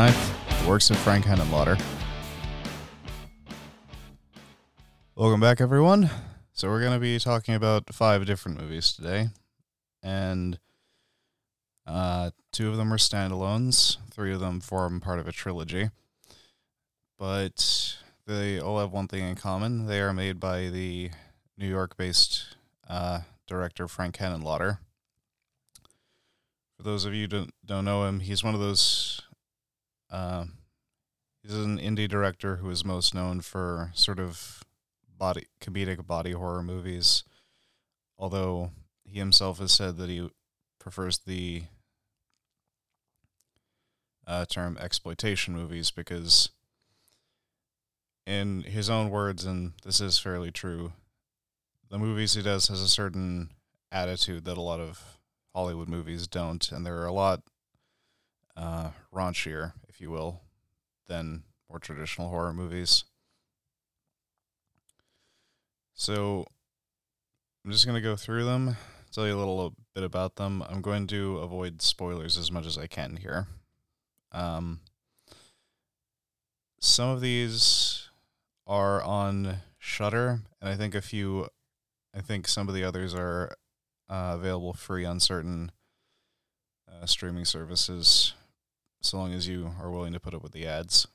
October 9th, the works of Frank Henenlotter. Welcome back, everyone. So, we're going to be talking about five different movies today, and uh, two of them are standalones, three of them form part of a trilogy. But they all have one thing in common they are made by the New York based uh, director Frank Henenlotter. For those of you who don't, don't know him, he's one of those. Uh, he's an indie director who is most known for sort of body comedic body horror movies. Although he himself has said that he prefers the uh, term exploitation movies because, in his own words, and this is fairly true, the movies he does has a certain attitude that a lot of Hollywood movies don't, and there are a lot uh, raunchier, if you will, than more traditional horror movies. So I'm just going to go through them, tell you a little bit about them. I'm going to avoid spoilers as much as I can here. Um, some of these are on Shudder, and I think a few, I think some of the others are uh, available free on certain uh, streaming services, so long as you are willing to put up with the ads.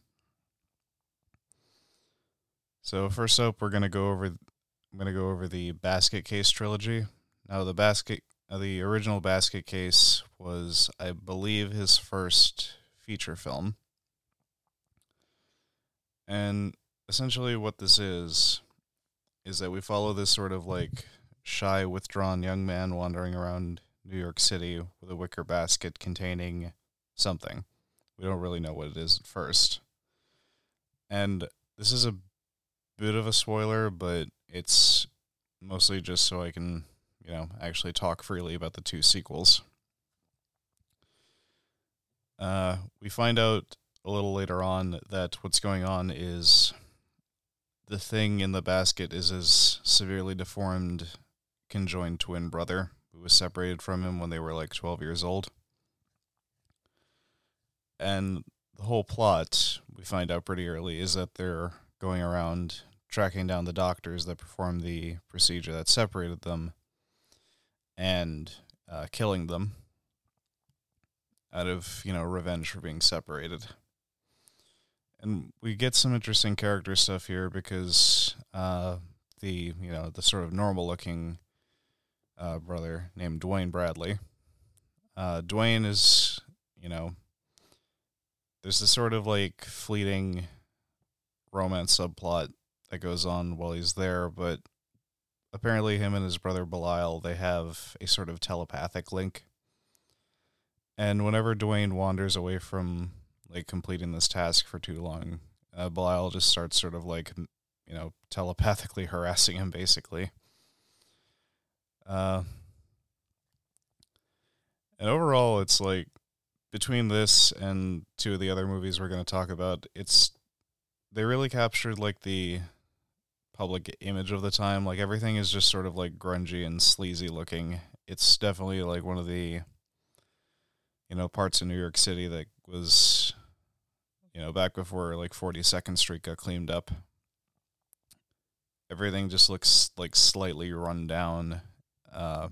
So first up, we're gonna go over. I'm gonna go over the Basket Case trilogy. Now, the basket, uh, the original Basket Case was, I believe, his first feature film, and essentially what this is is that we follow this sort of like shy, withdrawn young man wandering around New York City with a wicker basket containing something. We don't really know what it is at first. And this is a bit of a spoiler, but it's mostly just so I can, you know, actually talk freely about the two sequels. Uh, we find out a little later on that what's going on is the thing in the basket is his severely deformed conjoined twin brother who was separated from him when they were like 12 years old. And the whole plot, we find out pretty early, is that they're going around tracking down the doctors that performed the procedure that separated them and uh, killing them out of, you know, revenge for being separated. And we get some interesting character stuff here because uh, the, you know, the sort of normal looking uh, brother named Duane Bradley. Uh, Duane is, you know, there's this sort of like fleeting romance subplot that goes on while he's there, but apparently him and his brother Belial they have a sort of telepathic link. And whenever Duane wanders away from like completing this task for too long, uh, Belial just starts sort of like you know telepathically harassing him basically. Uh, and overall, it's like between this and two of the other movies we're going to talk about, it's they really captured like the public image of the time. Like everything is just sort of like grungy and sleazy looking. It's definitely like one of the you know parts of New York City that was you know back before like 42nd Street got cleaned up. Everything just looks like slightly run down uh,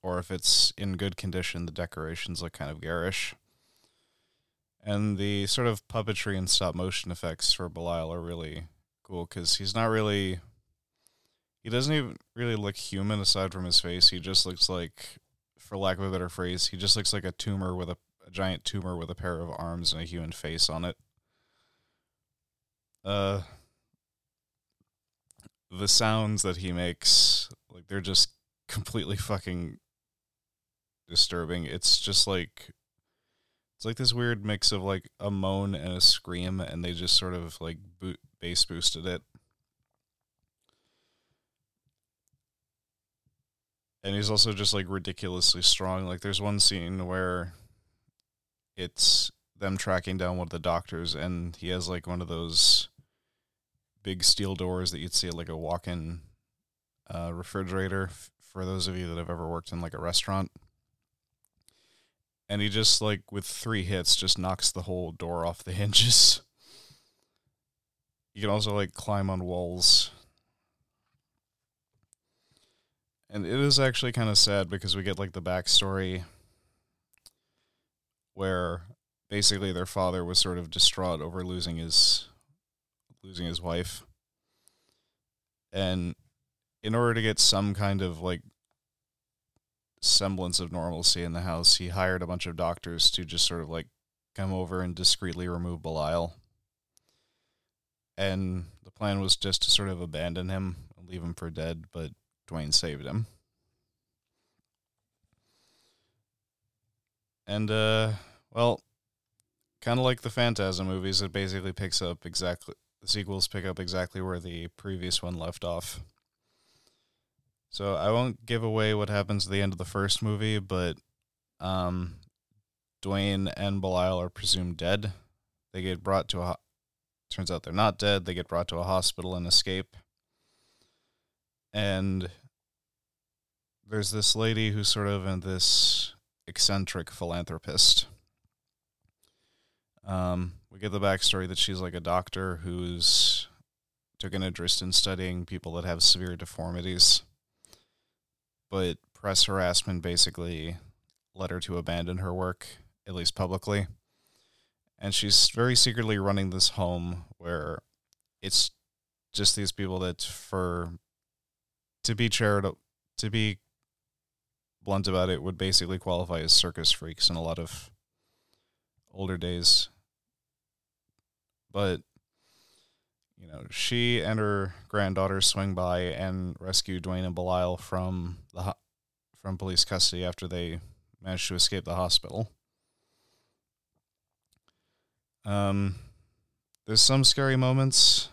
or if it's in good condition, the decorations look kind of garish. And the sort of puppetry and stop motion effects for Belial are really cool because he's not really. He doesn't even really look human aside from his face. He just looks like, for lack of a better phrase, he just looks like a tumor with a, a giant tumor with a pair of arms and a human face on it. Uh, the sounds that he makes, like they're just completely fucking disturbing. It's just like it's like this weird mix of like a moan and a scream, and they just sort of like boot, bass boosted it. And he's also just like ridiculously strong. Like there's one scene where it's them tracking down one of the doctors, and he has like one of those big steel doors that you'd see at like a walk-in uh, refrigerator for those of you that have ever worked in like a restaurant. And he just like with three hits just knocks the whole door off the hinges. You can also like climb on walls. And it is actually kind of sad because we get like the backstory where basically their father was sort of distraught over losing his losing his wife. And in order to get some kind of like semblance of normalcy in the house, he hired a bunch of doctors to just sort of like come over and discreetly remove Belial. And the plan was just to sort of abandon him and leave him for dead, but Duane saved him. And uh well, kind of like the Phantasm movies, it basically picks up exactly the sequels pick up exactly where the previous one left off. So I won't give away what happens at the end of the first movie, but um, Duane and Belial are presumed dead. They get brought to a. Turns out they're not dead. They get brought to a hospital and escape. And there's this lady who's sort of this eccentric philanthropist. Um, we get the backstory that she's like a doctor who's took an interest in studying people that have severe deformities but press harassment basically led her to abandon her work, at least publicly. And she's very secretly running this home where it's just these people that, for to be charitable, to be blunt about it, would basically qualify as circus freaks in a lot of older days. But you know, she and her granddaughter swing by and rescue Duane and Belial from the ho- from police custody after they managed to escape the hospital. Um, there's some scary moments,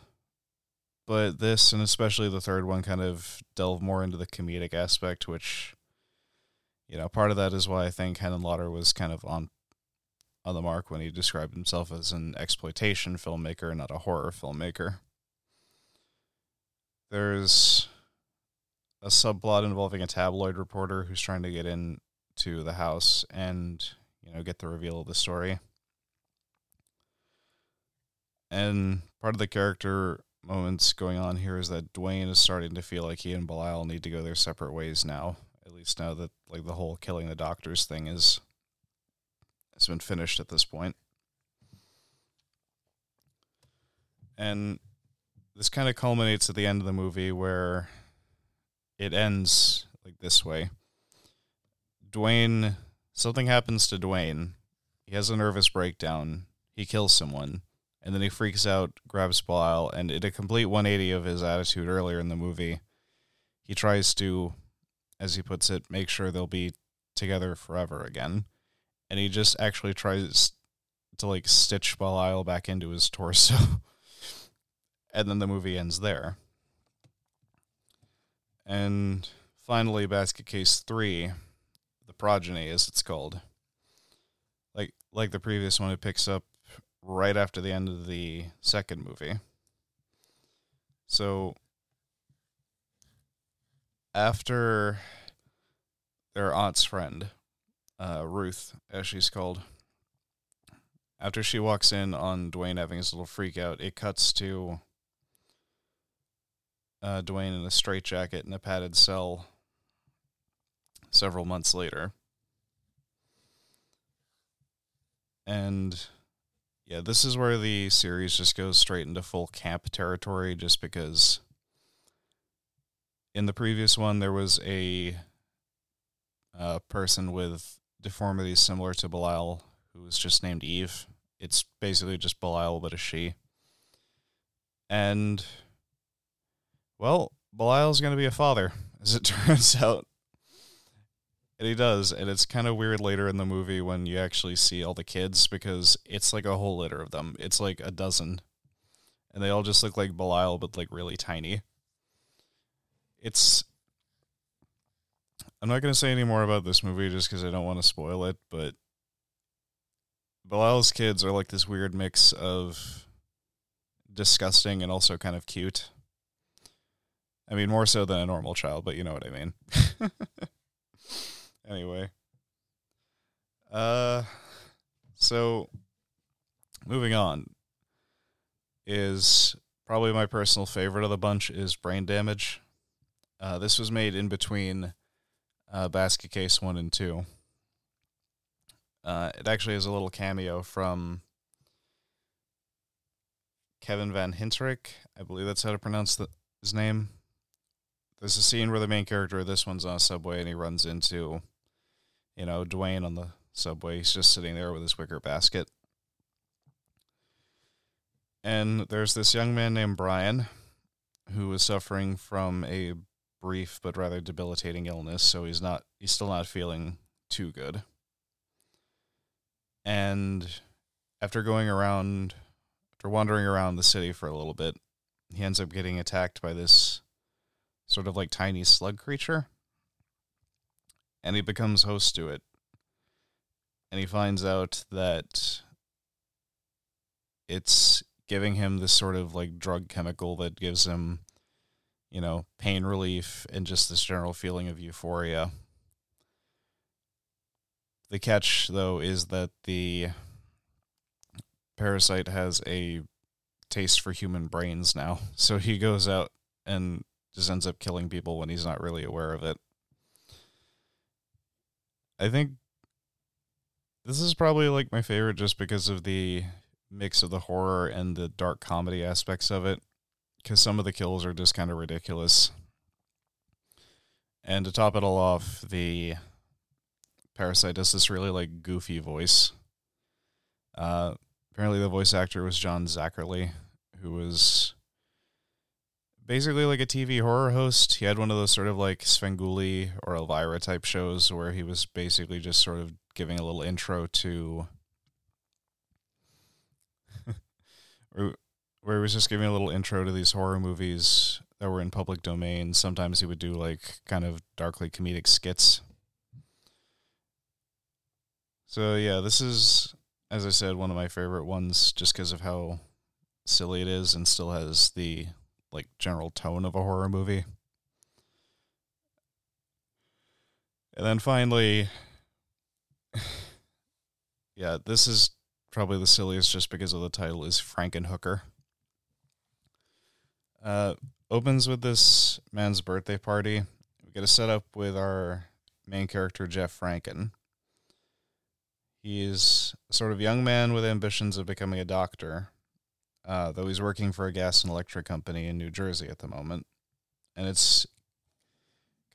but this and especially the third one kind of delve more into the comedic aspect, which, you know, part of that is why I think Henenlotter was kind of on on the mark when he described himself as an exploitation filmmaker, not a horror filmmaker. There's a subplot involving a tabloid reporter who's trying to get into the house and, you know, get the reveal of the story. And part of the character moments going on here is that Duane is starting to feel like he and Belial need to go their separate ways now. At least now that like the whole killing the doctors thing is has been finished at this point. And this kind of culminates at the end of the movie where it ends like this way. Duane, something happens to Duane. He has a nervous breakdown. He kills someone. And then he freaks out, grabs Belial, and in a complete 180 of his attitude earlier in the movie, he tries to, as he puts it, make sure they'll be together forever again and he just actually tries to like stitch Belial back into his torso. and then the movie ends there. And finally, Basket Case 3, The Progeny, as it's called. Like like the previous one, it picks up right after the end of the second movie. So after their aunt's friend uh, Ruth, as she's called. After she walks in on Duane having his little freak out, it cuts to uh, Duane in a straitjacket in a padded cell several months later. And yeah, this is where the series just goes straight into full camp territory just because in the previous one there was a uh, person with deformities similar to Belial, who was just named Eve. It's basically just Belial, but a she. And, well, Belial's going to be a father, as it turns out. And he does, and it's kind of weird later in the movie when you actually see all the kids because it's like a whole litter of them. It's like a dozen. And they all just look like Belial, but like really tiny. It's I'm not going to say any more about this movie just because I don't want to spoil it, but Belial's kids are like this weird mix of disgusting and also kind of cute. I mean, more so than a normal child, but you know what I mean. anyway. Uh, so moving on is probably my personal favorite of the bunch is Brain Damage. Uh, this was made in between uh, Basket Case one and two. Uh, it actually has a little cameo from Kevin Van Hentenryck. I believe that's how to pronounce the, his name. There's a scene where the main character of this one's on a subway and he runs into, you know, Duane on the subway. He's just sitting there with his wicker basket. And there's this young man named Brian who is suffering from a brief but rather debilitating illness, so he's not he's still not feeling too good. And after going around after wandering around the city for a little bit, he ends up getting attacked by this sort of like tiny slug creature. And he becomes host to it. And he finds out that it's giving him this sort of like drug chemical that gives him, you know, pain relief and just this general feeling of euphoria. The catch, though, is that the parasite has a taste for human brains now. So he goes out and just ends up killing people when he's not really aware of it. I think this is probably like my favorite just because of the mix of the horror and the dark comedy aspects of it. Because some of the kills are just kind of ridiculous. And to top it all off, the parasite does this really like goofy voice. Uh, apparently, the voice actor was John Zacherle, who was basically like a TV horror host. He had one of those sort of like Svengoolie or Elvira type shows where he was basically just sort of giving a little intro to where he was just giving a little intro to these horror movies that were in public domain. Sometimes he would do like kind of darkly comedic skits. So yeah, this is as I said one of my favorite ones just because of how silly it is and still has the like general tone of a horror movie. And then finally yeah, this is probably the silliest just because of the title is Frankenhooker. Uh, opens with this man's birthday party. We get a setup with our main character, Jeff Franken. He's a sort of young man with ambitions of becoming a doctor, uh, though he's working for a gas and electric company in New Jersey at the moment. And it's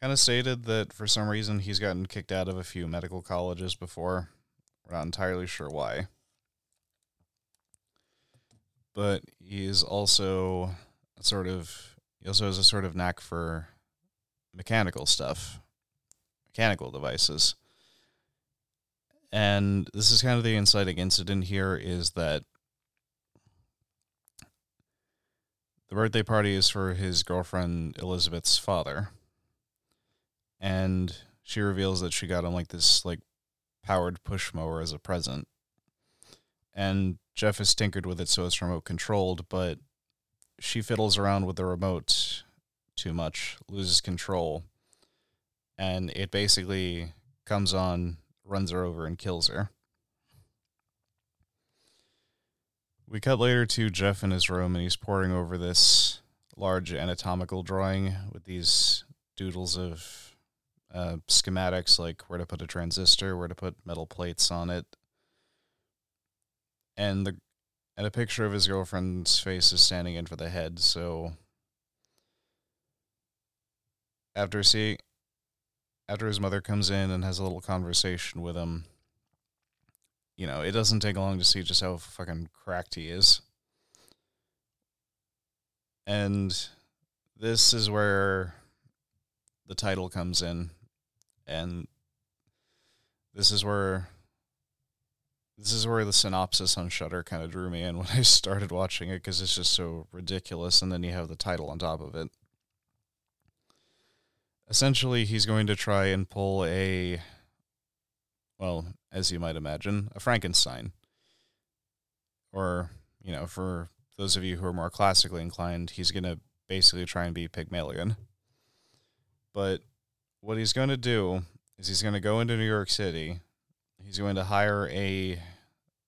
kind of stated that for some reason he's gotten kicked out of a few medical colleges before. We're not entirely sure why. But he's also sort of he also has a sort of knack for mechanical stuff, mechanical devices. And this is kind of the inciting incident here is that the birthday party is for his girlfriend Elizabeth's father. And she reveals that she got him like this like powered push mower as a present. And Jeff has tinkered with it so it's remote controlled, but she fiddles around with the remote too much, loses control, and it basically comes on, runs her over, and kills her. We cut later to Jeff in his room, and he's poring over this large anatomical drawing with these doodles of uh, schematics, like where to put a transistor, where to put metal plates on it, and the and a picture of his girlfriend's face is standing in for the head. So after seeing, after his mother comes in and has a little conversation with him, you know, it doesn't take long to see just how fucking cracked he is. And this is where the title comes in. And this is where this is where the synopsis on Shudder kind of drew me in when I started watching it because it's just so ridiculous and then you have the title on top of it. Essentially, he's going to try and pull a well, as you might imagine, a Frankenstein. Or, you know, for those of you who are more classically inclined, he's going to basically try and be Pygmalion. But what he's going to do is he's going to go into New York City. He's going to hire a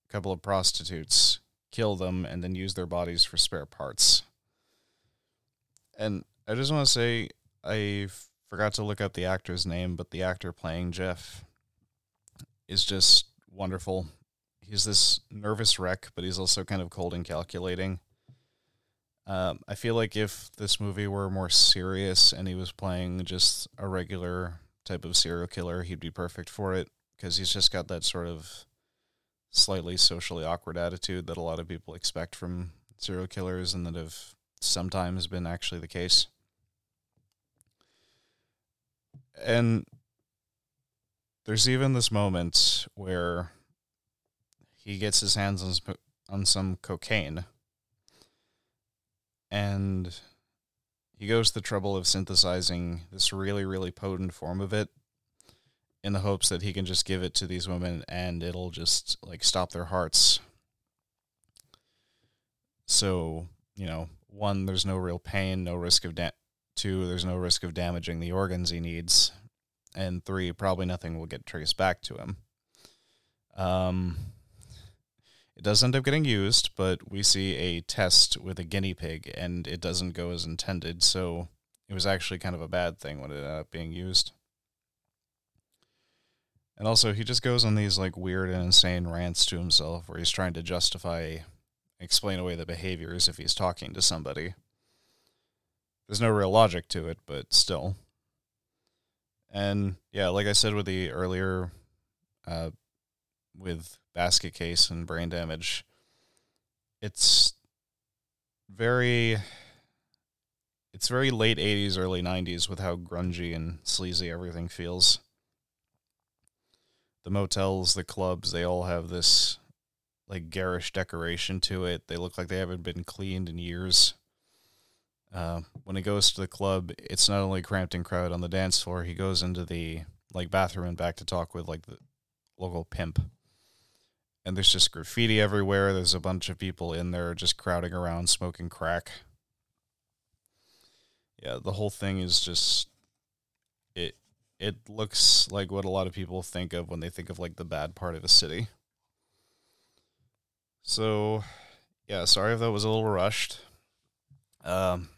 couple of prostitutes, kill them, and then use their bodies for spare parts. And I just want to say, I forgot to look up the actor's name, but the actor playing Jeff is just wonderful. He's this nervous wreck, but he's also kind of cold and calculating. Um, I feel like if this movie were more serious and he was playing just a regular type of serial killer, he'd be perfect for it because he's just got that sort of slightly socially awkward attitude that a lot of people expect from serial killers and that have sometimes been actually the case. And there's even this moment where he gets his hands on, on some cocaine and he goes the trouble of synthesizing this really, really potent form of it in the hopes that he can just give it to these women and it'll just like stop their hearts. So, you know, one, there's no real pain, no risk of da- two, there's no risk of damaging the organs he needs, and three, probably nothing will get traced back to him. Um, it does end up getting used, but we see a test with a guinea pig and it doesn't go as intended, so it was actually kind of a bad thing when it ended up being used. And also, he just goes on these like weird and insane rants to himself where he's trying to justify, explain away the behaviors if he's talking to somebody. There's no real logic to it, but still. And yeah, like I said with the earlier, uh, with basket case and brain damage. It's very it's very late 80s early 90s with how grungy and sleazy everything feels. The motels, the clubs, they all have this like garish decoration to it. They look like they haven't been cleaned in years. Uh, when he goes to the club, it's not only cramped and crowded on the dance floor. He goes into the like bathroom and back to talk with like the local pimp and there's just graffiti everywhere. There's a bunch of people in there just crowding around smoking crack. Yeah, the whole thing is just it it looks like what a lot of people think of when they think of like the bad part of a city. So, yeah, sorry if that was a little rushed. Um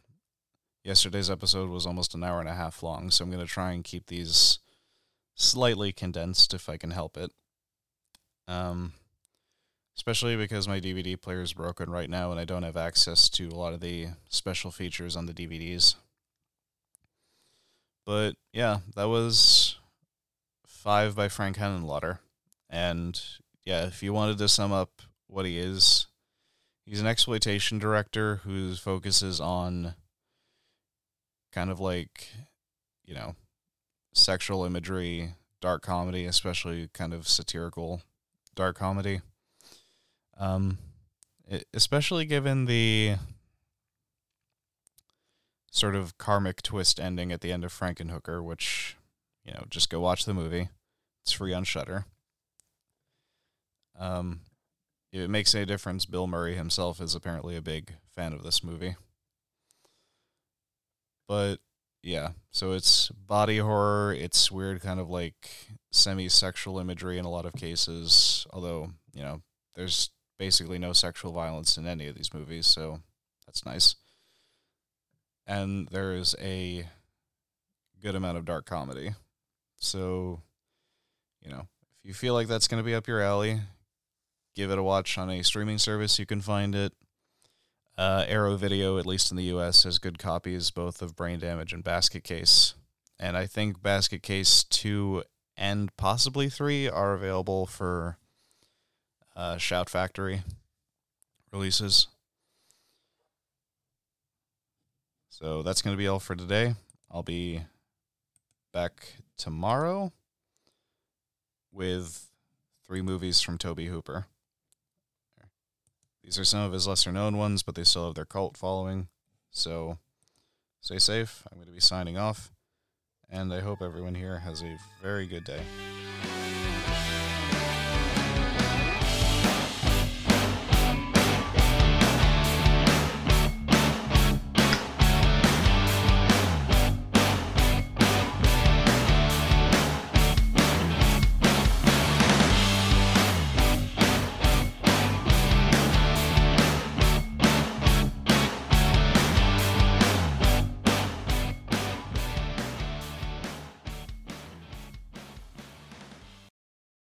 yesterday's episode was almost an hour and a half long, so I'm going to try and keep these slightly condensed if I can help it. Um especially because my DVD player is broken right now and I don't have access to a lot of the special features on the DVDs. But yeah, that was five by Frank Henenlotter. And yeah, if you wanted to sum up what he is, he's an exploitation director who focuses on kind of like, you know, sexual imagery, dark comedy, especially kind of satirical dark comedy. Um, especially given the sort of karmic twist ending at the end of Frankenhooker, which, you know, just go watch the movie. It's free on Shudder. Um, if it makes any difference, Bill Murray himself is apparently a big fan of this movie. But yeah, so it's body horror. It's weird, kind of like semi sexual imagery in a lot of cases, although, you know, there's basically no sexual violence in any of these movies, so that's nice. And there is a good amount of dark comedy. So, you know, if you feel like that's going to be up your alley, give it a watch on a streaming service. You can find it. Uh, Arrow Video, at least in the U.S., has good copies both of Brain Damage and Basket Case. And I think Basket Case 2 and possibly 3 are available for uh, Shout Factory releases. So that's going to be all for today. I'll be back tomorrow with three movies from Tobe Hooper. These are some of his lesser known ones, but they still have their cult following. So stay safe. I'm going to be signing off, and I hope everyone here has a very good day.